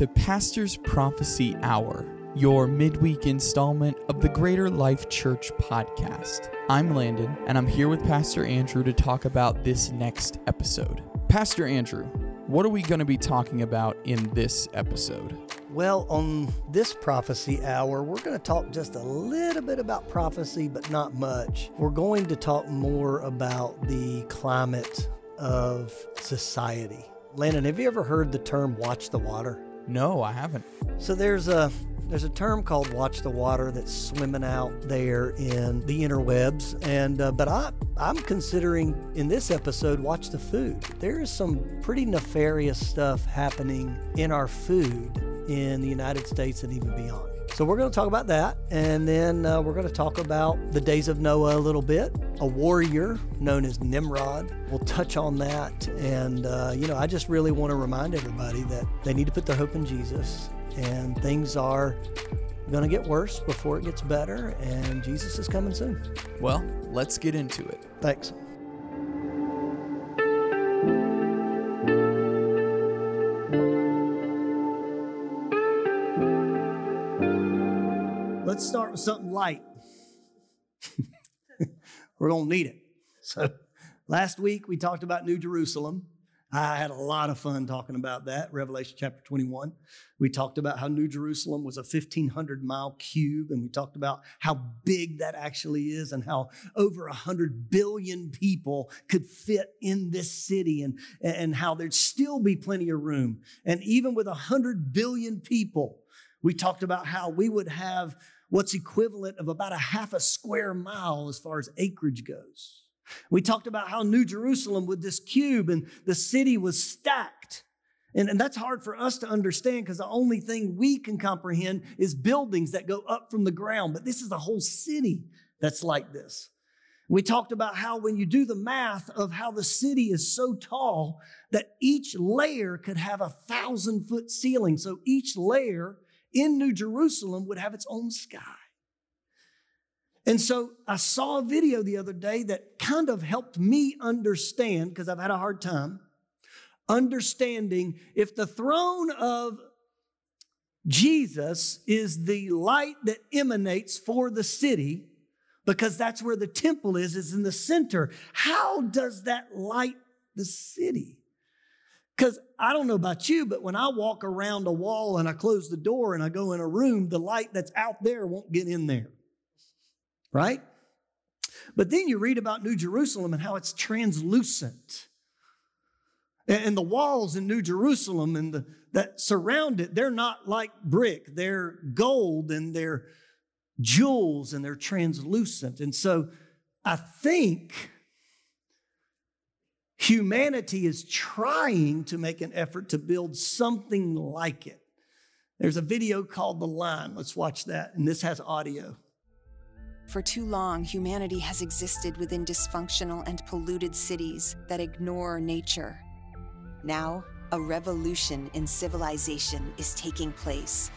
to Pastor's Prophecy Hour, your midweek installment of the Greater Life Church podcast. I'm Landon, and I'm here with Pastor Andrew to talk about this next episode. Pastor Andrew, what are we going to be talking about in this episode? Well, on this prophecy hour, we're going to talk just a little bit about prophecy, but not much. We're going to talk more about the climate of society. Landon, have you ever heard the term watch the water? No, I haven't. So there's a there's a term called watch the water that's swimming out there in the interwebs and uh, but I I'm considering in this episode watch the food. There is some pretty nefarious stuff happening in our food in the United States and even beyond. So we're going to talk about that, and then uh, we're going to talk about the days of Noah a little bit. A warrior known as Nimrod. We'll touch on that, and uh, you know, I just really want to remind everybody that they need to put their hope in Jesus, and things are going to get worse before it gets better, and Jesus is coming soon. Well, let's get into it. Thanks. Let's start with something light. We're to need it. So, last week we talked about New Jerusalem. I had a lot of fun talking about that, Revelation chapter 21. We talked about how New Jerusalem was a 1,500 mile cube, and we talked about how big that actually is and how over 100 billion people could fit in this city and, and how there'd still be plenty of room. And even with 100 billion people, we talked about how we would have what's equivalent of about a half a square mile as far as acreage goes. We talked about how New Jerusalem with this cube and the city was stacked. And, and that's hard for us to understand because the only thing we can comprehend is buildings that go up from the ground. But this is a whole city that's like this. We talked about how when you do the math of how the city is so tall that each layer could have a thousand foot ceiling. So each layer in New Jerusalem would have its own sky. And so I saw a video the other day that kind of helped me understand, because I've had a hard time understanding if the throne of Jesus is the light that emanates for the city, because that's where the temple is, is in the center. How does that light the city? Because I don't know about you, but when I walk around a wall and I close the door and I go in a room, the light that's out there won't get in there. Right? But then you read about New Jerusalem and how it's translucent. And the walls in New Jerusalem and the, that surround it, they're not like brick. They're gold and they're jewels and they're translucent. And so I think humanity is trying to make an effort to build something like it. There's a video called The Line. Let's watch that. And this has audio. For too long, humanity has existed within dysfunctional and polluted cities that ignore nature. Now, a revolution in civilization is taking place.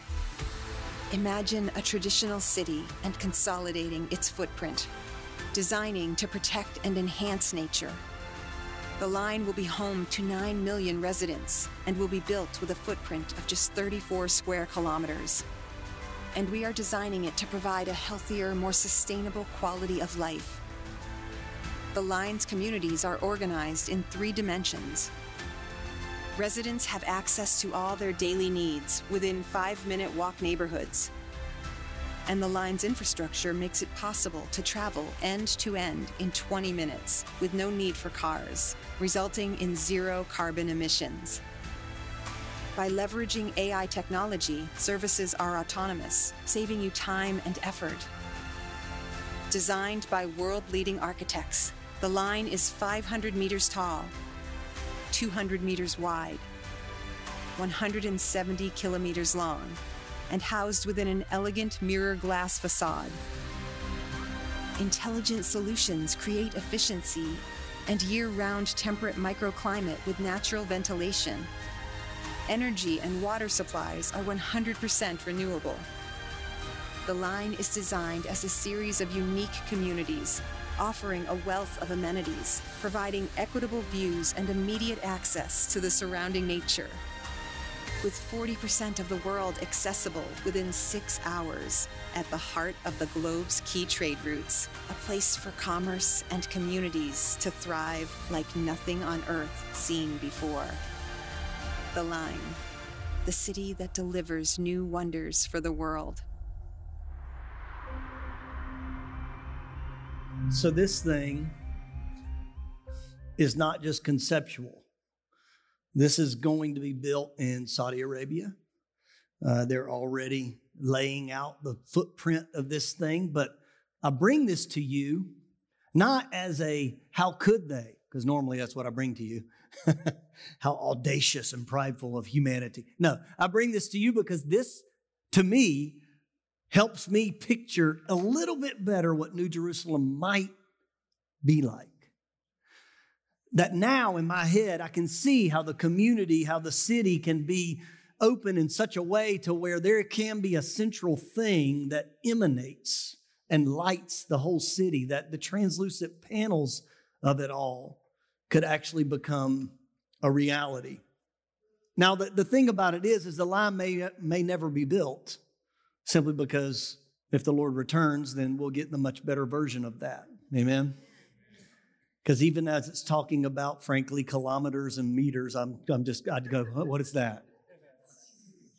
Imagine a traditional city and consolidating its footprint, designing to protect and enhance nature the line will be home to 9 million residents and will be built with a footprint of just 34 square kilometers. And we are designing it to provide a healthier, more sustainable quality of life. The line's communities are organized in three dimensions. Residents have access to all their daily needs within five minute walk neighborhoods and the line's infrastructure makes it possible to travel end to end in 20 minutes with no need for cars, resulting in zero carbon emissions. By leveraging AI technology, services are autonomous, saving you time and effort. Designed by world leading architects, the line is 500 meters tall, 200 meters wide, 170 kilometers long and housed within an elegant mirror glass facade. Intelligent solutions create efficiency and year round temperate microclimate with natural ventilation. Energy and water supplies are 100% renewable. The line is designed as a series of unique communities, offering a wealth of amenities, providing equitable views and immediate access to the surrounding nature. With 40% of the world accessible within six hours, at the heart of the globe's key trade routes, a place for commerce and communities to thrive like nothing on earth seen before. The Line, the city that delivers new wonders for the world. So, this thing is not just conceptual. This is going to be built in Saudi Arabia. Uh, they're already laying out the footprint of this thing, but I bring this to you not as a how could they, because normally that's what I bring to you. how audacious and prideful of humanity. No, I bring this to you because this, to me, helps me picture a little bit better what New Jerusalem might be like. That now in my head, I can see how the community, how the city can be open in such a way to where there can be a central thing that emanates and lights the whole city, that the translucent panels of it all could actually become a reality. Now, the, the thing about it is, is the line may, may never be built simply because if the Lord returns, then we'll get the much better version of that. Amen. Because even as it's talking about, frankly, kilometers and meters, I'm, I'm just, I'd go, what is that?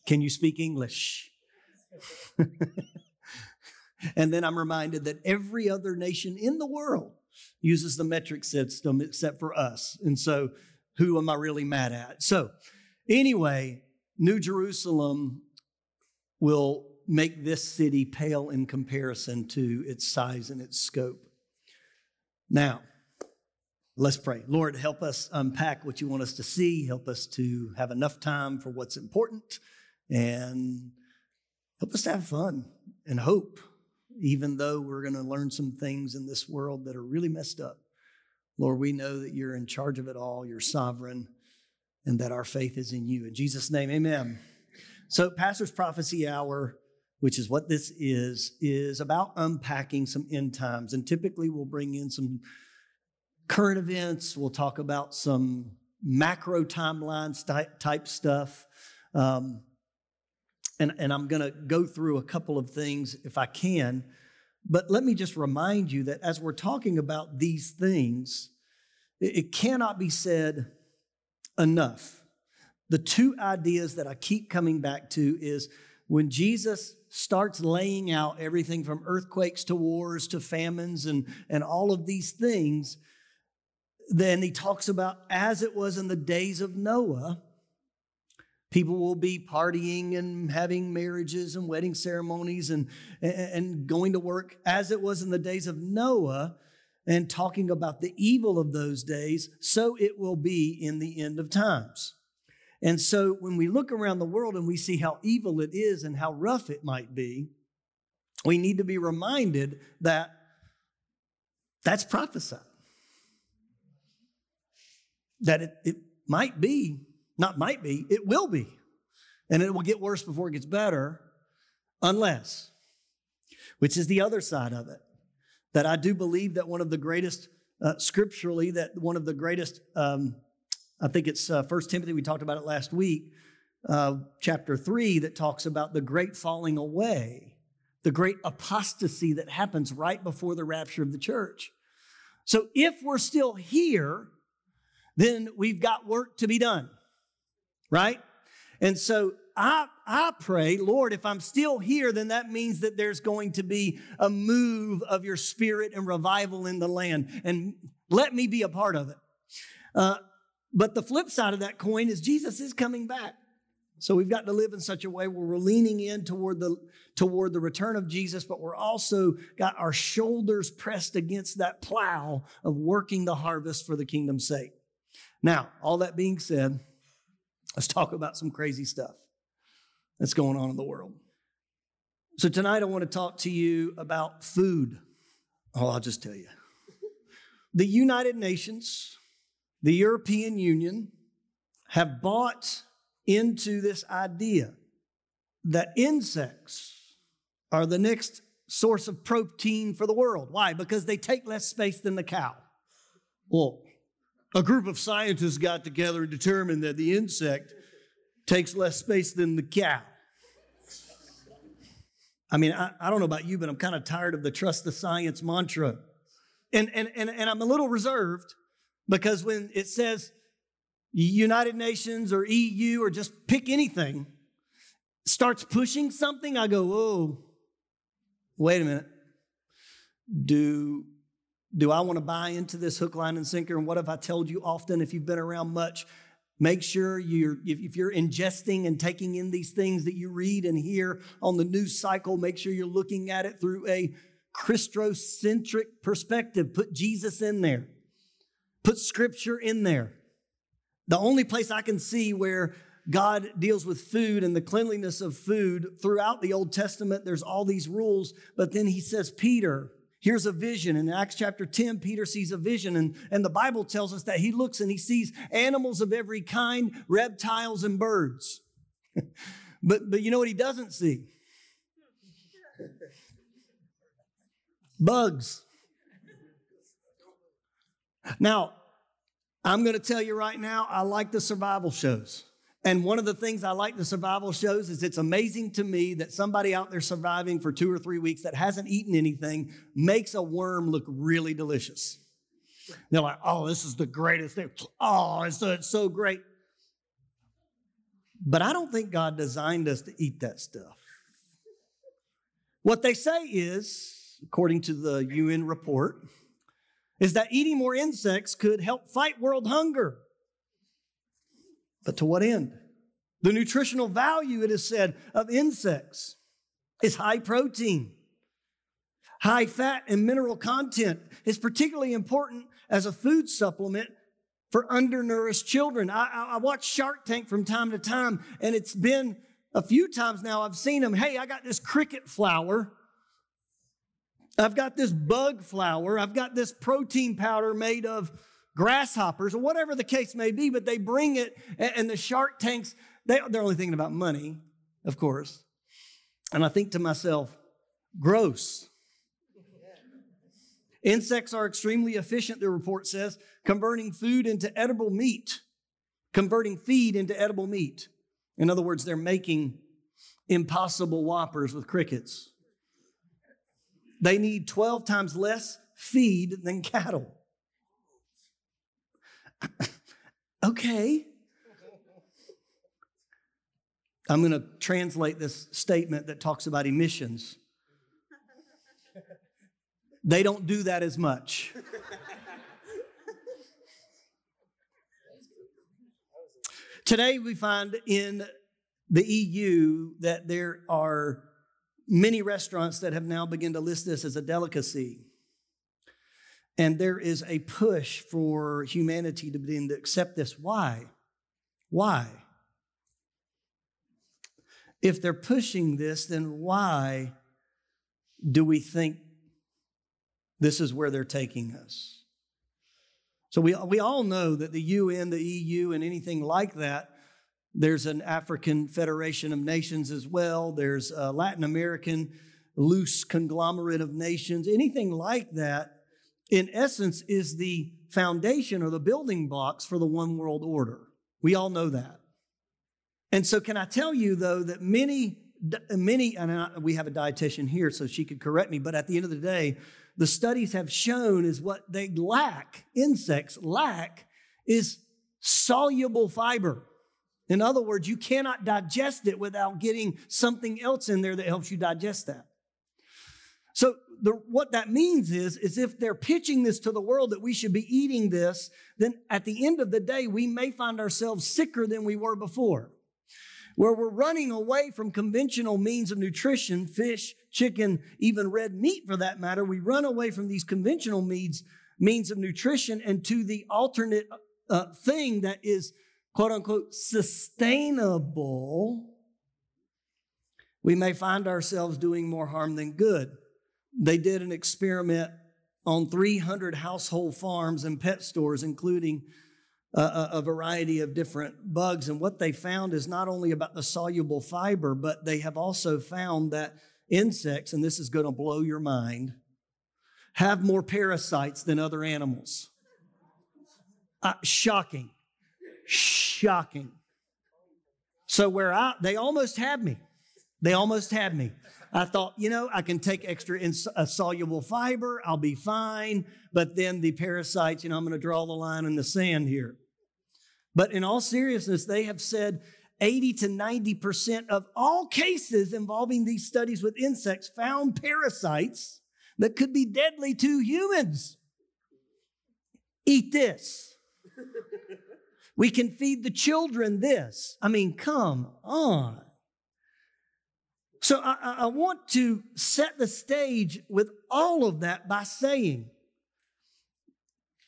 Can you speak English? and then I'm reminded that every other nation in the world uses the metric system except for us. And so, who am I really mad at? So, anyway, New Jerusalem will make this city pale in comparison to its size and its scope. Now, let's pray. Lord, help us unpack what you want us to see, help us to have enough time for what's important, and help us to have fun and hope even though we're going to learn some things in this world that are really messed up. Lord, we know that you're in charge of it all, you're sovereign, and that our faith is in you. In Jesus' name, amen. So, Pastor's Prophecy Hour, which is what this is, is about unpacking some end times. And typically, we'll bring in some current events, we'll talk about some macro timelines type stuff. Um, and, and I'm going to go through a couple of things if I can. But let me just remind you that as we're talking about these things, it, it cannot be said enough. The two ideas that I keep coming back to is when Jesus starts laying out everything from earthquakes to wars to famines and, and all of these things, then he talks about as it was in the days of Noah, People will be partying and having marriages and wedding ceremonies and, and going to work as it was in the days of Noah and talking about the evil of those days, so it will be in the end of times. And so when we look around the world and we see how evil it is and how rough it might be, we need to be reminded that that's prophesied. That it, it might be not might be, it will be. And it will get worse before it gets better, unless, which is the other side of it. That I do believe that one of the greatest, uh, scripturally, that one of the greatest, um, I think it's uh, First Timothy, we talked about it last week, uh, chapter 3, that talks about the great falling away, the great apostasy that happens right before the rapture of the church. So if we're still here, then we've got work to be done right? And so I, I pray, Lord, if I'm still here, then that means that there's going to be a move of your spirit and revival in the land. And let me be a part of it. Uh, but the flip side of that coin is Jesus is coming back. So we've got to live in such a way where we're leaning in toward the toward the return of Jesus, but we're also got our shoulders pressed against that plow of working the harvest for the kingdom's sake. Now, all that being said, Let's talk about some crazy stuff that's going on in the world. So, tonight I want to talk to you about food. Oh, I'll just tell you. The United Nations, the European Union have bought into this idea that insects are the next source of protein for the world. Why? Because they take less space than the cow. Well, a group of scientists got together and determined that the insect takes less space than the cow. I mean, I, I don't know about you, but I'm kind of tired of the trust the science mantra. And, and, and, and I'm a little reserved because when it says United Nations or EU or just pick anything, starts pushing something, I go, whoa, wait a minute. Do, do I want to buy into this hook, line, and sinker? And what have I told you often if you've been around much? Make sure you're, if you're ingesting and taking in these things that you read and hear on the news cycle, make sure you're looking at it through a Christocentric perspective. Put Jesus in there, put scripture in there. The only place I can see where God deals with food and the cleanliness of food throughout the Old Testament, there's all these rules, but then he says, Peter, Here's a vision. In Acts chapter 10, Peter sees a vision, and, and the Bible tells us that he looks and he sees animals of every kind, reptiles and birds. but, but you know what he doesn't see? Bugs. Now, I'm going to tell you right now, I like the survival shows. And one of the things I like the survival shows is it's amazing to me that somebody out there surviving for two or three weeks that hasn't eaten anything makes a worm look really delicious. They're like, oh, this is the greatest thing. Oh, it's so, it's so great. But I don't think God designed us to eat that stuff. What they say is, according to the UN report, is that eating more insects could help fight world hunger. But to what end? The nutritional value, it is said, of insects is high protein, high fat, and mineral content. is particularly important as a food supplement for undernourished children. I, I, I watch Shark Tank from time to time, and it's been a few times now I've seen them. Hey, I got this cricket flour. I've got this bug flour. I've got this protein powder made of grasshoppers or whatever the case may be, but they bring it, and the shark tanks, they, they're only thinking about money, of course. And I think to myself, gross. Insects are extremely efficient, the report says, converting food into edible meat, converting feed into edible meat. In other words, they're making impossible whoppers with crickets. They need 12 times less feed than cattle. okay. I'm going to translate this statement that talks about emissions. They don't do that as much. Today, we find in the EU that there are many restaurants that have now begun to list this as a delicacy. And there is a push for humanity to begin to accept this. Why? Why? If they're pushing this, then why do we think this is where they're taking us? So we, we all know that the UN, the EU, and anything like that, there's an African Federation of Nations as well. There's a Latin American loose conglomerate of nations. Anything like that in essence, is the foundation or the building blocks for the one world order. We all know that. And so, can I tell you, though, that many, many, and we have a dietitian here, so she could correct me, but at the end of the day, the studies have shown is what they lack, insects lack, is soluble fiber. In other words, you cannot digest it without getting something else in there that helps you digest that. So the, what that means is, is if they're pitching this to the world that we should be eating this, then at the end of the day, we may find ourselves sicker than we were before. Where we're running away from conventional means of nutrition, fish, chicken, even red meat for that matter, we run away from these conventional means, means of nutrition and to the alternate uh, thing that is quote unquote sustainable, we may find ourselves doing more harm than good. They did an experiment on 300 household farms and pet stores, including a, a, variety of different bugs. And what they found is not only about the soluble fiber, but they have also found that insects, and this is going to blow your mind, have more parasites than other animals. Uh, shocking. Shocking. So where I they almost had me. They almost had me. I thought, you know, I can take extra ins- uh, soluble fiber, I'll be fine. But then the parasites, you know, I'm going to draw the line in the sand here. But in all seriousness, they have said 80 to 90% of all cases involving these studies with insects found parasites that could be deadly to humans. Eat this. we can feed the children this. I mean, come on. So I, I, want to set the stage with all of that by saying,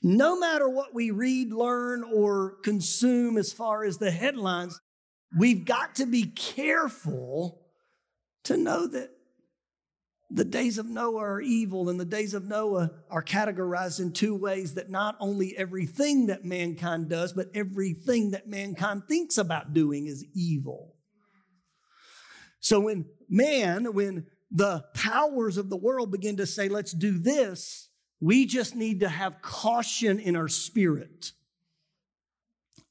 no matter what we read, learn, or consume as far as the headlines, we've got to be careful to know that the days of Noah are evil, and the days of Noah are categorized in two ways that not only everything that mankind does, but everything that mankind thinks about doing is evil. So when man, when the powers of the world begin to say, let's do this, we just need to have caution in our spirit.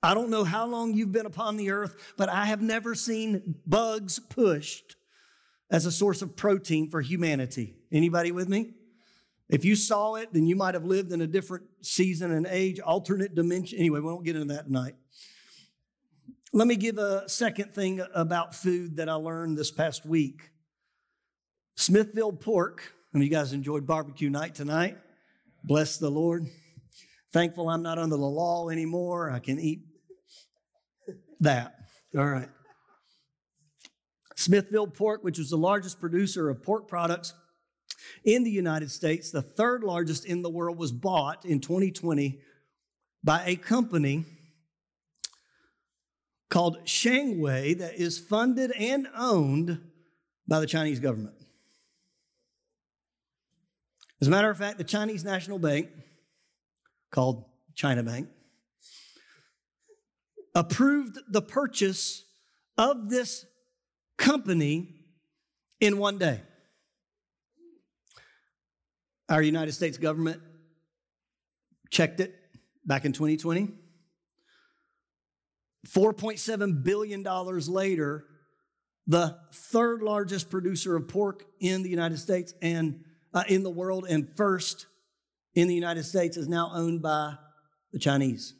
I don't know how long you've been upon the earth, but I have never seen bugs pushed as a source of protein for humanity. Anybody with me? If you saw it, then you might have lived in a different season and age, alternate dimension. Anyway, we won't get into that tonight. Let me give a second thing about food that I learned this past week. Smithfield pork. And you guys enjoyed barbecue night tonight. Bless the Lord. Thankful I'm not under the law anymore. I can eat that. All right. Smithfield Pork, which was the largest producer of pork products in the United States, the third largest in the world, was bought in 2020 by a company called Shuanghui that is funded and owned by the Chinese government. As a matter of fact, the Chinese National Bank, called China Bank, approved the purchase of this company in one day. Our United States government checked it back in 2020. $4.7 billion later, the third largest producer of pork in the United States and uh, in the world, and first in the United States, is now owned by the Chinese.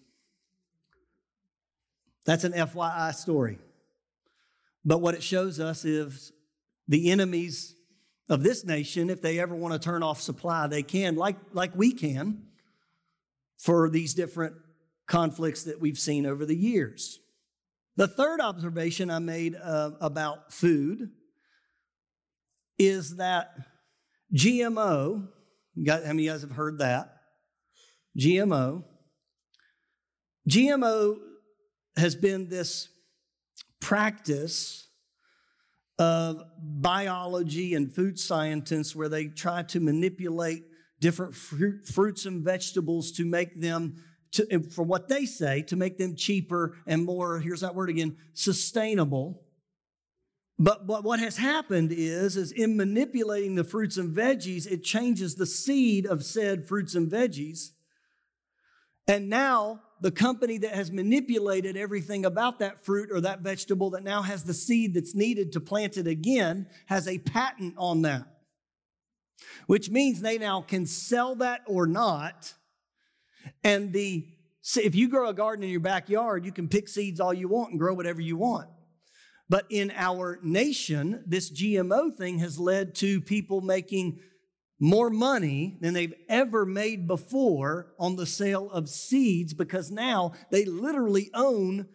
That's an FYI story. But what it shows us is the enemies of this nation, if they ever want to turn off supply, they can, like, like we can, for these different conflicts that we've seen over the years. The third observation I made uh, about food is that GMO, how many of you guys have heard that? GMO. GMO has been this practice of biology and food scientists where they try to manipulate different fruit, fruits and vegetables to make them to, for what they say, to make them cheaper and more, here's that word again, sustainable. But, but what has happened is, is in manipulating the fruits and veggies, it changes the seed of said fruits and veggies. And now the company that has manipulated everything about that fruit or that vegetable that now has the seed that's needed to plant it again has a patent on that. Which means they now can sell that or not and the if you grow a garden in your backyard, you can pick seeds all you want and grow whatever you want. But in our nation, this GMO thing has led to people making more money than they've ever made before on the sale of seeds because now they literally own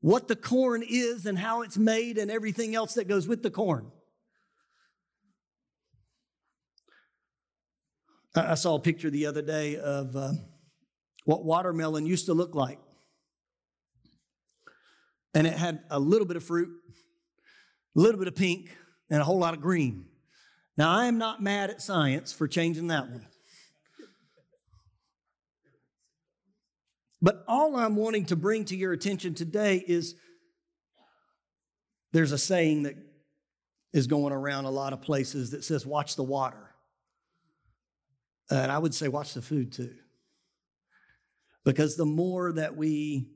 what the corn is and how it's made and everything else that goes with the corn. I saw a picture the other day of. Uh, what watermelon used to look like. And it had a little bit of fruit, a little bit of pink, and a whole lot of green. Now, I am not mad at science for changing that one. But all I'm wanting to bring to your attention today is there's a saying that is going around a lot of places that says, watch the water. And I would say, watch the food too. Because the more that we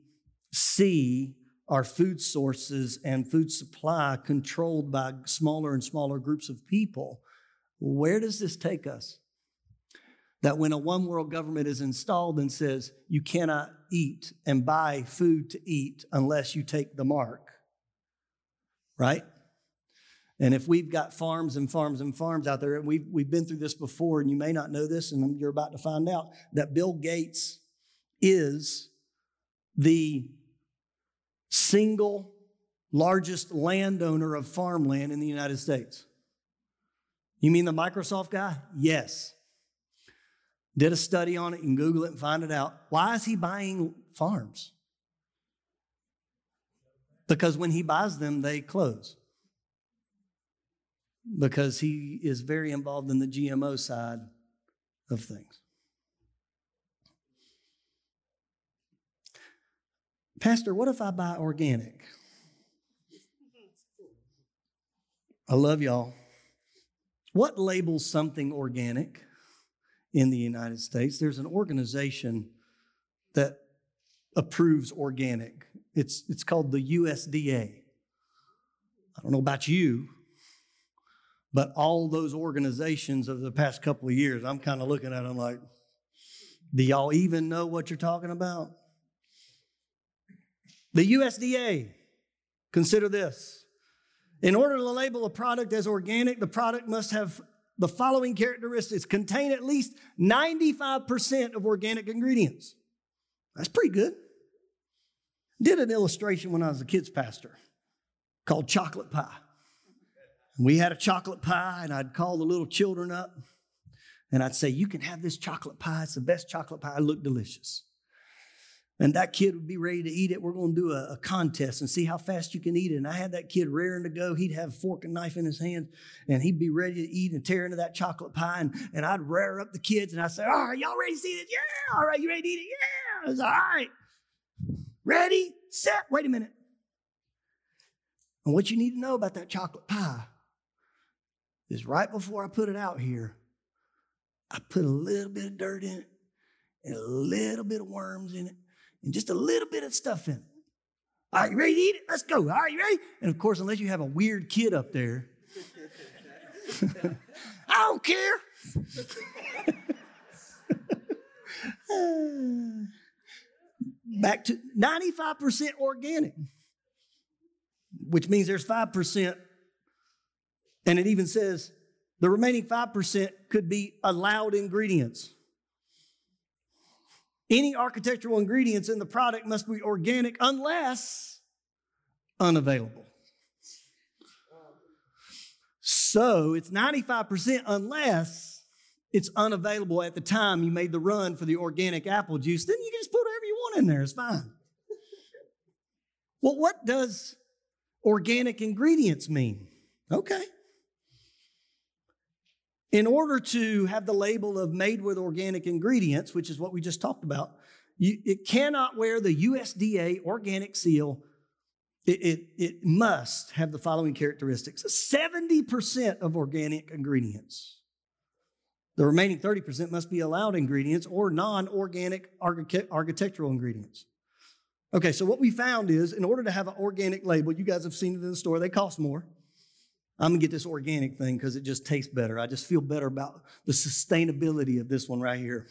see our food sources and food supply controlled by smaller and smaller groups of people, where does this take us? That when a one world government is installed and says you cannot eat and buy food to eat unless you take the mark, right? And if we've got farms and farms and farms out there, and we've, we've been through this before, and you may not know this, and you're about to find out that Bill Gates is the single largest landowner of farmland in the United States. You mean the Microsoft guy? Yes. Did a study on it. You can Google it and find it out. Why is he buying farms? Because when he buys them, they close because he is very involved in the GMO side of things. Pastor, what if I buy organic? I love y'all. What labels something organic in the United States? There's an organization that approves organic. It's, it's called the USDA. I don't know about you, but all those organizations of the past couple of years, I'm kind of looking at them like, do y'all even know what you're talking about? The USDA, consider this. In order to label a product as organic, the product must have the following characteristics contain at least 95% of organic ingredients. That's pretty good. Did an illustration when I was a kids pastor called chocolate pie. We had a chocolate pie, and I'd call the little children up and I'd say, You can have this chocolate pie. It's the best chocolate pie. It looked delicious. And that kid would be ready to eat it. We're going to do a, a, contest and see how fast you can eat it. And I had that kid raring to go. He'd have fork and knife in his hand, and he'd be ready to eat and tear into that chocolate pie. And, and I'd rear up the kids, and I'd say, All right, y'all ready to see this? Yeah. All right, you ready to eat it? Yeah. Was, All right. Ready, set. Wait a minute. And what you need to know about that chocolate pie is right before I put it out here, I put a little bit of dirt in it and a little bit of worms in it and just a little bit of stuff in it. All right, you ready to eat it? Let's go. All right, you ready? And of course, unless you have a weird kid up there, I don't care. Back to 95% organic, which means there's 5% and it even says the remaining 5% could be allowed ingredients. Any architectural ingredients in the product must be organic unless unavailable. So it's 95% unless it's unavailable at the time you made the run for the organic apple juice. Then you can just put whatever you want in there, it's fine. Well, what does organic ingredients mean? Okay. In order to have the label of made with organic ingredients, which is what we just talked about, you, it cannot wear the USDA organic seal. It, it, it must have the following characteristics 70% of organic ingredients. The remaining 30% must be allowed ingredients or non organic architectural ingredients. Okay, so what we found is in order to have an organic label, you guys have seen it in the store, they cost more. I'm gonna get this organic thing because it just tastes better. I just feel better about the sustainability of this one right here.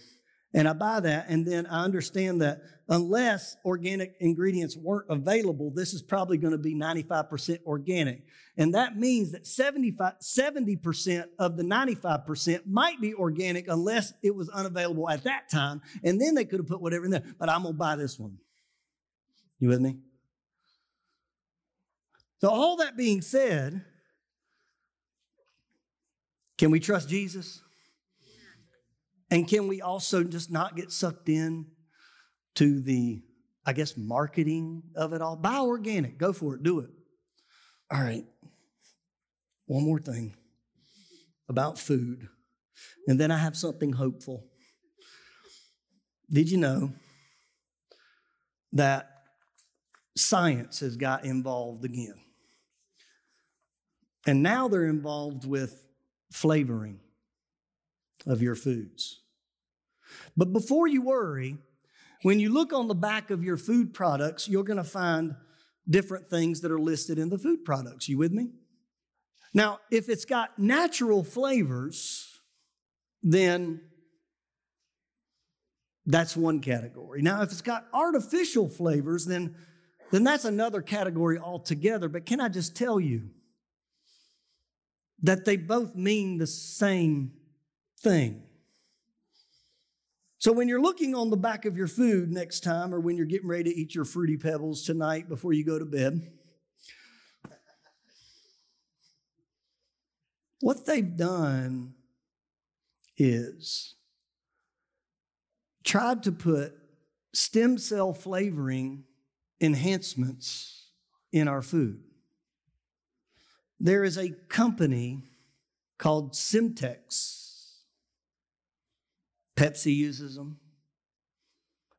And I buy that, and then I understand that unless organic ingredients weren't available, this is probably gonna be 95% organic. And that means that 75, 70% of the 95% might be organic unless it was unavailable at that time. And then they could have put whatever in there. But I'm gonna buy this one. You with me? So, all that being said, can we trust Jesus? And can we also just not get sucked in to the, I guess, marketing of it all? Buy organic, go for it, do it. All right. One more thing about food. And then I have something hopeful. Did you know that science has got involved again? And now they're involved with flavoring of your foods. But before you worry, when you look on the back of your food products, you're going to find different things that are listed in the food products. You with me? Now, if it's got natural flavors, then that's one category. Now, if it's got artificial flavors, then, then that's another category altogether. But can I just tell you that they both mean the same thing? So when you're looking on the back of your food next time, or when you're getting ready to eat your fruity pebbles tonight before you go to bed, what they've done is tried to put stem cell flavoring enhancements in our food. There is a company called Simtex. Pepsi uses them.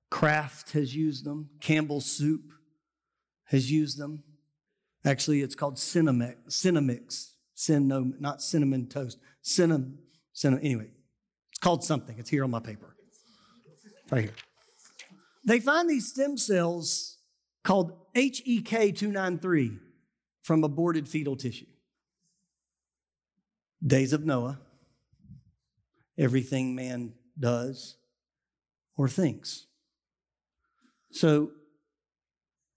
Kraft has used them. Campbell's Soup has used them. Actually, it's called Senomyx. Senomyx. Cinno, not cinnamon toast. Cinnamon. cinnamon. Anyway, it's called something. It's here on my paper. Right here. They find these stem cells called HEK293 from aborted fetal tissue. Days of Noah, everything man does, or thinks. So,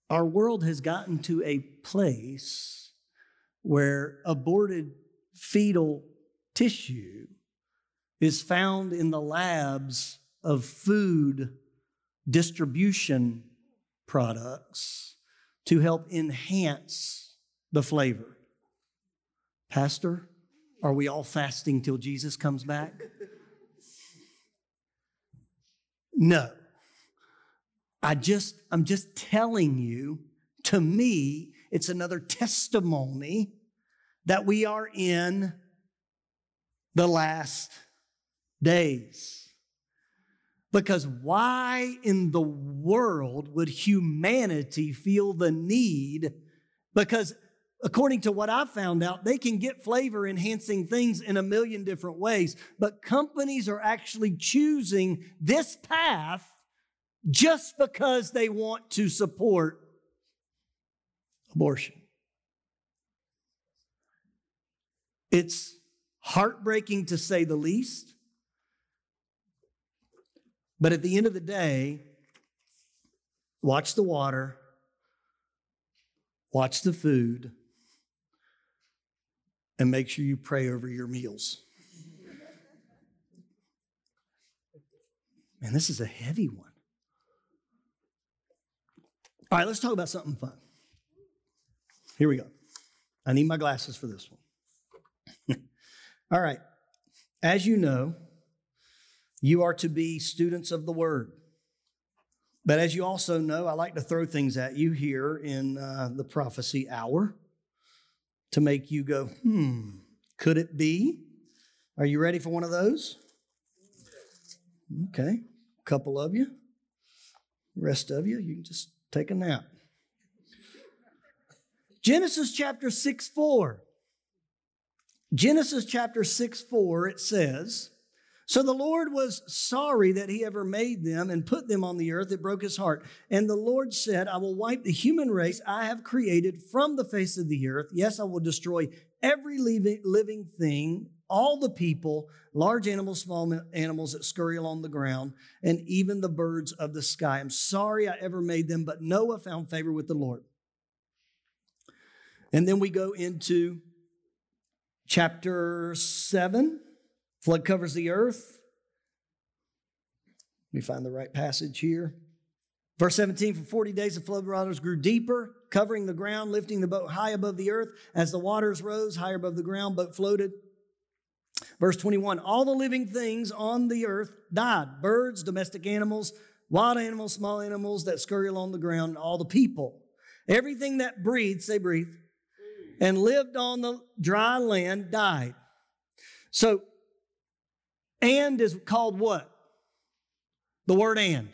our world has gotten to a place where aborted fetal tissue is found in the labs of food distribution products to help enhance the flavor. Pastor, are we all fasting till Jesus comes back? No. I just, I'm just telling you, to me, it's another testimony that we are in the last days. Because why in the world would humanity feel the need? Because according to what I've found out, they can get flavor enhancing things in a million different ways, but companies are actually choosing this path just because they want to support abortion. It's heartbreaking to say the least, but at the end of the day, watch the water, watch the food and make sure you pray over your meals. Man, this is a heavy one. All right, let's talk about something fun. Here we go. I need my glasses for this one. All right. As you know, you are to be students of the Word. But as you also know, I like to throw things at you here in uh, the prophecy hour to make you go, hmm, could it be? Are you ready for one of those? Okay, a couple of you. rest of you, you can just take a nap. Genesis chapter 6 4. Genesis chapter 6 4, it says, so the Lord was sorry that he ever made them and put them on the earth. It broke his heart. And the Lord said, I will wipe the human race I have created from the face of the earth. Yes, I will destroy every living thing, all the people, large animals, small animals that scurry along the ground, and even the birds of the sky. I'm sorry I ever made them, but Noah found favor with the Lord. And then we go into chapter 7 Flood covers the earth. Let me find the right passage here. Verse 17 For 40 days the flood waters grew deeper, covering the ground, lifting the boat high above the earth. As the waters rose higher above the ground, boat floated. Verse 21 All the living things on the earth died birds, domestic animals, wild animals, small animals that scurry along the ground, all the people. Everything that breathed, say breathe, and lived on the dry land died. So and is called what? The word and.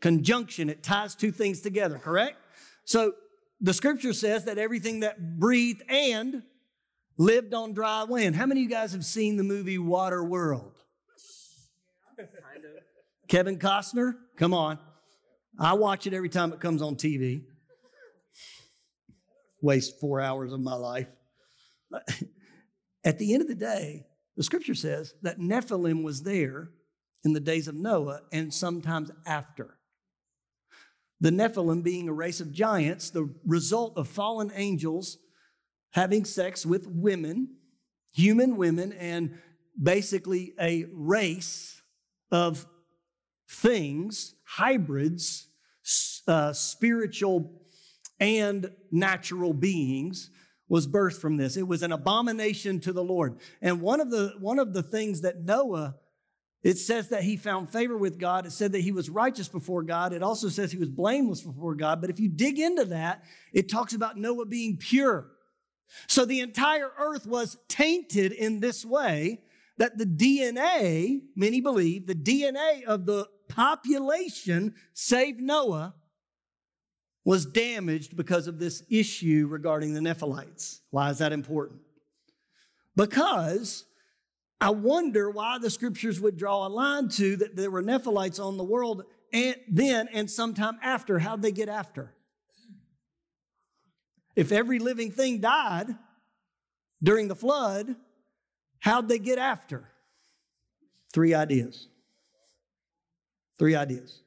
Conjunction, it ties two things together, correct? So the scripture says that everything that breathed and lived on dry land. How many of you guys have seen the movie Water World? Kevin Costner? Come on. I watch it every time it comes on TV. waste four hours of my life. At the end of the day, the scripture says that Nephilim was there in the days of Noah and sometimes after. The Nephilim being a race of giants, the result of fallen angels having sex with women, human women, and basically a race of things, hybrids, uh, spiritual and natural beings was birthed from this. It was an abomination to the Lord. And one of the one of the things that Noah it says that he found favor with God. It said that he was righteous before God. It also says he was blameless before God. But if you dig into that, it talks about Noah being pure. So the entire earth was tainted in this way that the DNA, many believe, the DNA of the population, save Noah, was damaged because of this issue regarding the Nephilites. Why is that important? Because I wonder why the scriptures would draw a line to that there were Nephilites on the world and then and sometime after. How'd they get after? If every living thing died during the flood, how'd they get after? Three ideas. Three ideas.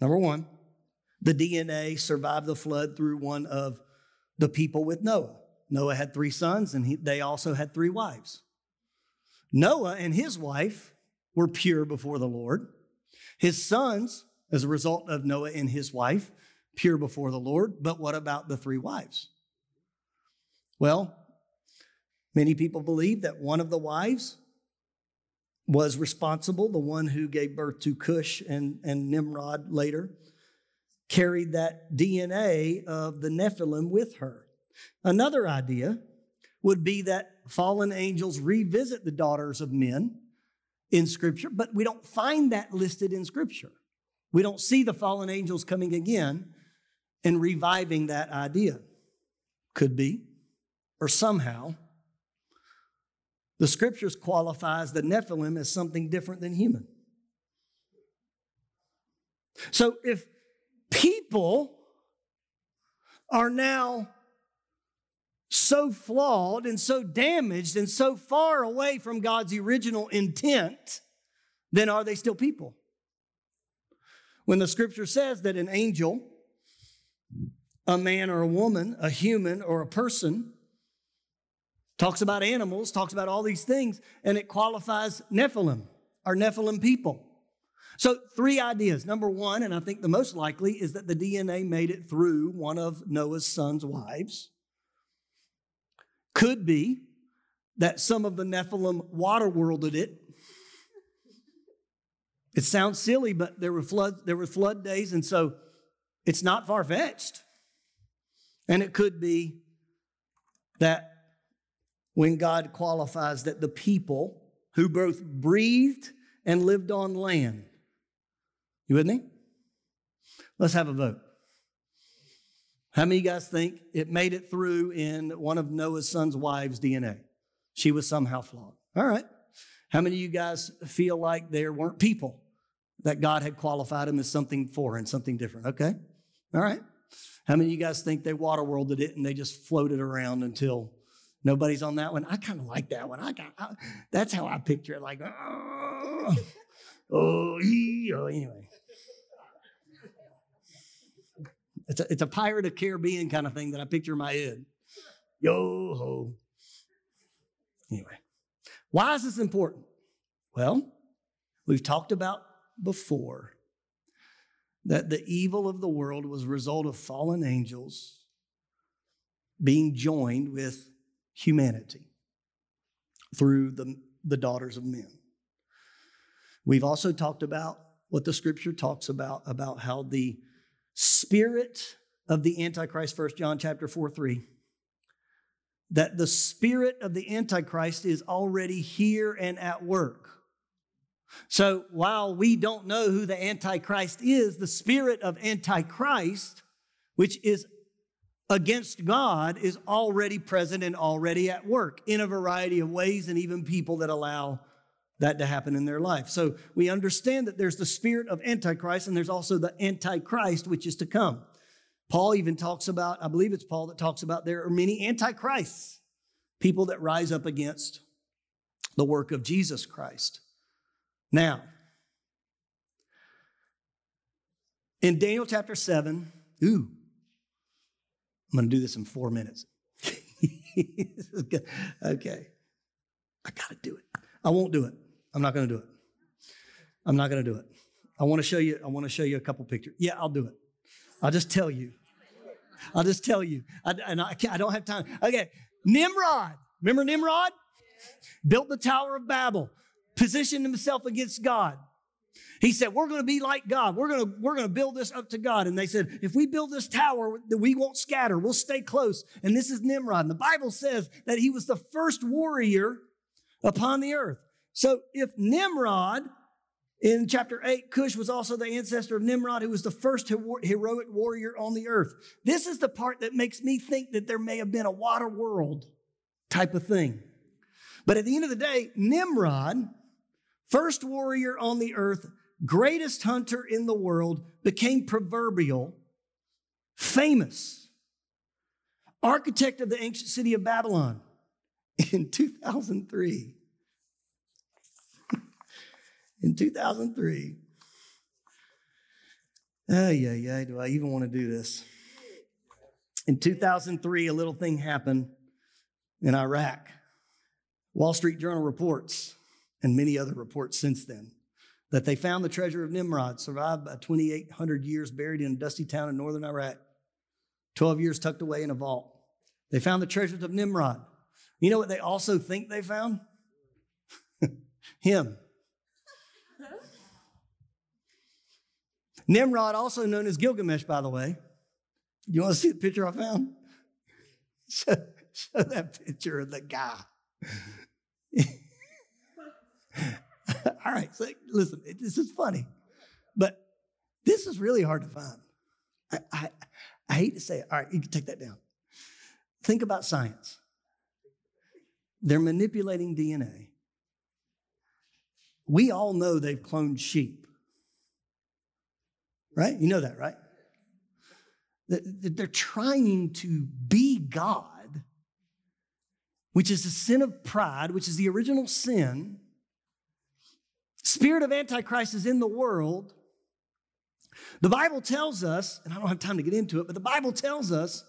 Number one, the DNA survived the flood through one of the people with Noah. Noah had three sons, and he, they also had three wives. Noah and his wife were pure before the Lord. His sons, as a result of Noah and his wife, pure before the Lord. But what about the three wives? Well, many people believe that one of the wives was responsible, the one who gave birth to Cush and, and Nimrod later carried that DNA of the Nephilim with her. Another idea would be that fallen angels revisit the daughters of men in Scripture, but we don't find that listed in Scripture. We don't see the fallen angels coming again and reviving that idea. Could be, or somehow. The Scriptures qualifies the Nephilim as something different than human. So if people are now so flawed and so damaged and so far away from God's original intent, then are they still people? When the scripture says that an angel, a man or a woman, a human or a person, talks about animals, talks about all these things, and it qualifies Nephilim, or Nephilim people. So, three ideas. Number one, and I think the most likely, is that the DNA made it through one of Noah's son's wives. Could be that some of the Nephilim water worlded it. It sounds silly, but there were flood, there were flood days, and so it's not far fetched. And it could be that when God qualifies that the people who both breathed and lived on land you with me? Let's have a vote. How many of you guys think it made it through in one of Noah's son's wives' DNA? She was somehow flawed. All right. How many of you guys feel like there weren't people that God had qualified them as something foreign, something different? Okay. All right. How many of you guys think they water worlded it and they just floated around until nobody's on that one? I kind of like that one. I got I, that's how I picture it. Like, ah, oh, oh, anyway. It's a, it's a pirate of Caribbean kind of thing that I picture in my head. Yo ho. Anyway, why is this important? Well, we've talked about before that the evil of the world was a result of fallen angels being joined with humanity through the, the daughters of men. We've also talked about what the scripture talks about, about how the spirit of the Antichrist, First John chapter 4 3, that the spirit of the Antichrist is already here and at work. So while we don't know who the Antichrist is, the spirit of Antichrist, which is against God, is already present and already at work in a variety of ways, and even people that allow that to happen in their life. So we understand that there's the spirit of Antichrist and there's also the Antichrist, which is to come. Paul even talks about, I believe it's Paul that talks about there are many antichrists, people that rise up against the work of Jesus Christ. Now, in Daniel chapter 7, ooh, I'm going to do this in four minutes. okay. I got to do it. I won't do it. I'm not going to do it. I'm not going to do it. I want to show you. I want to show you a couple pictures. Yeah, I'll do it. I'll just tell you. I'll just tell you. I, and I, I don't have time. Okay, Nimrod. Remember Nimrod? Built the Tower of Babel, positioned himself against God. He said, We're going to be like God. We're going to, we're going to build this up to God. And they said, If we build this tower, we won't scatter. We'll stay close. And this is Nimrod. And the Bible says that he was the first warrior upon the earth. So if Nimrod in chapter 8, Cush was also the ancestor of Nimrod, who was the first heroic warrior on the earth. This is the part that makes me think that there may have been a water world type of thing. But at the end of the day, Nimrod, first warrior on the earth, greatest hunter in the world, became proverbial, famous, architect of the ancient city of Babylon in 2003 in 2003. Oh, yeah, yeah, do I even want to do this? In 2003, a little thing happened in Iraq. Wall Street Journal reports, and many other reports since then, that they found the treasure of Nimrod, survived by 2,800 years, buried in a dusty town in northern Iraq, 12 years tucked away in a vault. They found the treasures of Nimrod. You know what they also think they found? Him. Nimrod, also known as Gilgamesh, by the way. You want to see the picture I found? Show, show that picture of the guy. All right, so listen, this is funny, but this is really hard to find. I, I, I hate to say it. All right, you can take that down. Think about science. They're manipulating DNA. We all know they've cloned sheep. Right? You know that, right? They're trying to be God, which is a sin of pride, which is the original sin. Spirit of Antichrist is in the world. The Bible tells us, and I don't have time to get into it, but the Bible tells us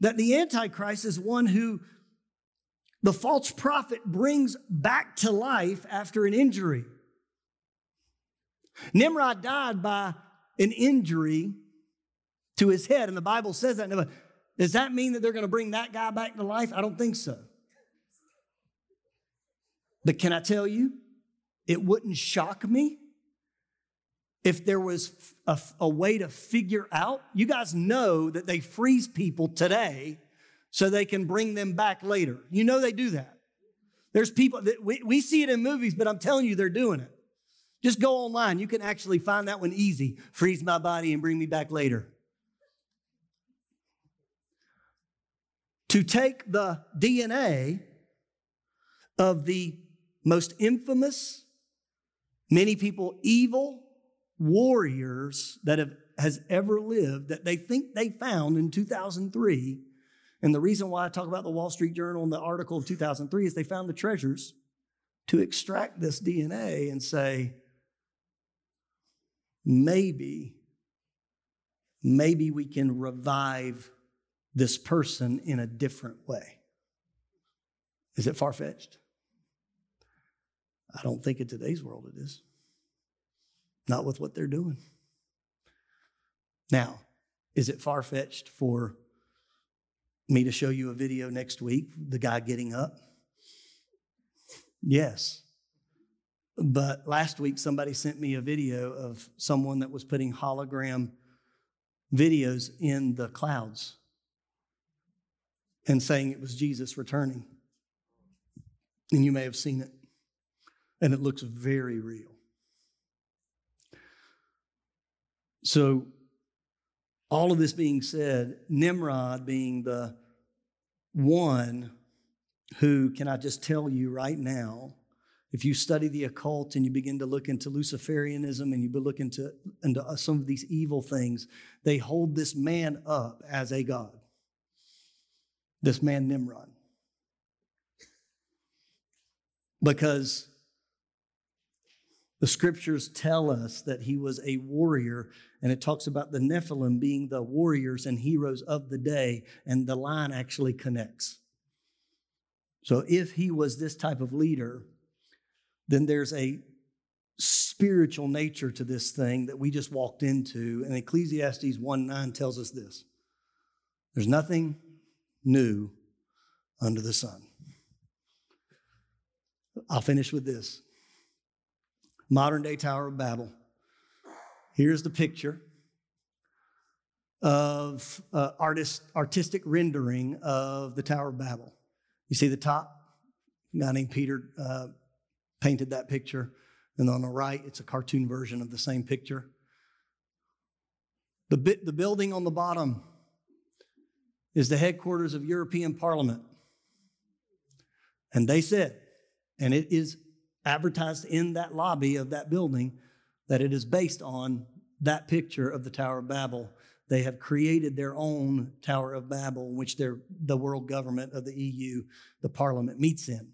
that the Antichrist is one who the false prophet brings back to life after an injury. Nimrod died by an injury to his head. And the Bible says that. Does that mean that they're going to bring that guy back to life? I don't think so. But can I tell you, it wouldn't shock me if there was a, a, way to figure out. You guys know that they freeze people today so they can bring them back later. You know they do that. There's people that we, we see it in movies, but I'm telling you, they're doing it. Just go online. You can actually find that one easy. Freeze my body and bring me back later. To take the DNA of the most infamous, many people evil warriors that have has ever lived that they think they found in 2003 and the reason why I talk about the Wall Street Journal and the article of 2003 is they found the treasures to extract this DNA and say, maybe, maybe we can revive this person in a different way. Is it far fetched? I don't think in today's world it is. Not with what they're doing. Now, is it far fetched for me to show you a video next week, the guy getting up? Yes. But last week, somebody sent me a video of someone that was putting hologram videos in the clouds and saying it was Jesus returning. And you may have seen it. And it looks very real. So, all of this being said, Nimrod being the one who, can I just tell you right now, if you study the occult and you begin to look into Luciferianism and you look into, into uh, some of these evil things, they hold this man up as a god. This man, Nimrod. Because the scriptures tell us that he was a warrior, and it talks about the Nephilim being the warriors and heroes of the day, and the line actually connects. So if he was this type of leader, then there's a spiritual nature to this thing that we just walked into. And Ecclesiastes 1 9 tells us this there's nothing new under the sun. I'll finish with this modern day Tower of Babel. Here's the picture of uh, artist, artistic rendering of the Tower of Babel. You see the top? A guy named Peter uh, painted that picture. And on the right, it's a cartoon version of the same picture. The, bit, the building on the bottom is the headquarters of European Parliament. And they said, and it is advertised in that lobby of that building, that it is based on that picture of the Tower of Babel. They have created their own Tower of Babel, which the world government of the EU, the parliament, meets in.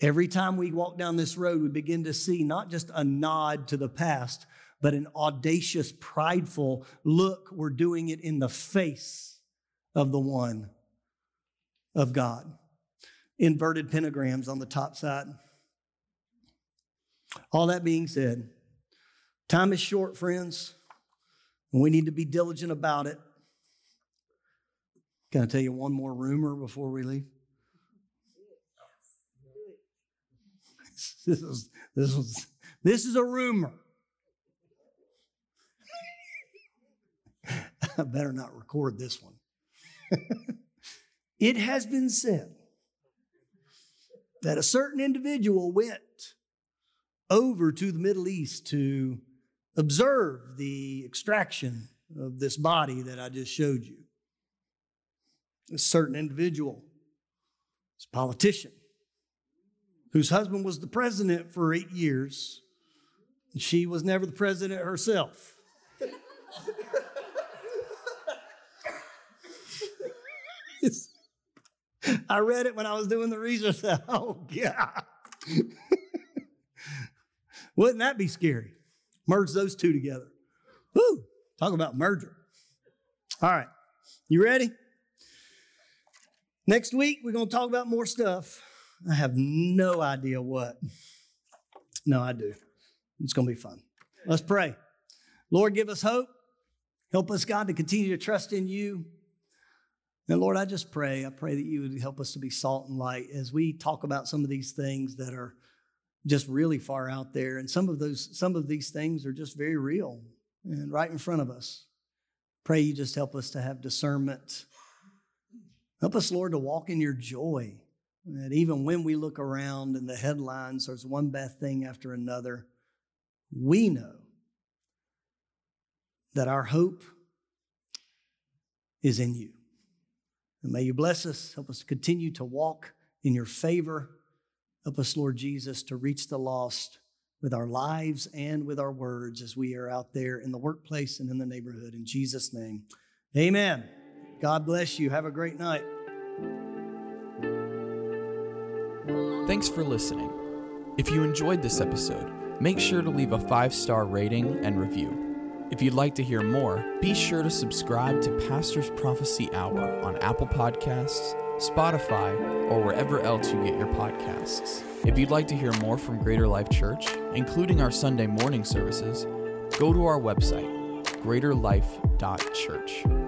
Every time we walk down this road, we begin to see not just a nod to the past, but an audacious, prideful look. We're doing it in the face of the one of God. Inverted pentagrams on the top side. All that being said, time is short, friends, and we need to be diligent about it. Can I tell you one more rumor before we leave? This is this is this is a rumor. I better not record this one. it has been said that a certain individual went over to the Middle East to observe the extraction of this body that I just showed you. A certain individual, this politician, whose husband was the president for eight years. She was never the president herself. I read it when I was doing the research. Oh, God. Wouldn't that be scary? Merge those two together. Woo! Talk about merger. All right. You ready? Next week, we're going to talk about more stuff. I have no idea what. No, I do. It's going to be fun. Let's pray. Lord, give us hope. Help us, God, to continue to trust in you. And Lord, I just pray, I pray that you would help us to be salt and light as we talk about some of these things that are just really far out there. And some of those, some of these things are just very real and right in front of us. Pray you just help us to have discernment. Help us, Lord, to walk in your joy that even when we look around in the headlines, there's one bad thing after another, we know that our hope is in you. And may you bless us, help us continue to walk in your favor. Help us, Lord Jesus, to reach the lost with our lives and with our words as we are out there in the workplace and in the neighborhood. In Jesus' name, amen. God bless you. Have a great night. Thanks for listening. If you enjoyed this episode, make sure to leave a five star rating and review. If you'd like to hear more, be sure to subscribe to Pastor's Prophecy Hour on Apple Podcasts, Spotify, or wherever else you get your podcasts. If you'd like to hear more from Greater Life Church, including our Sunday morning services, go to our website, greaterlife.church.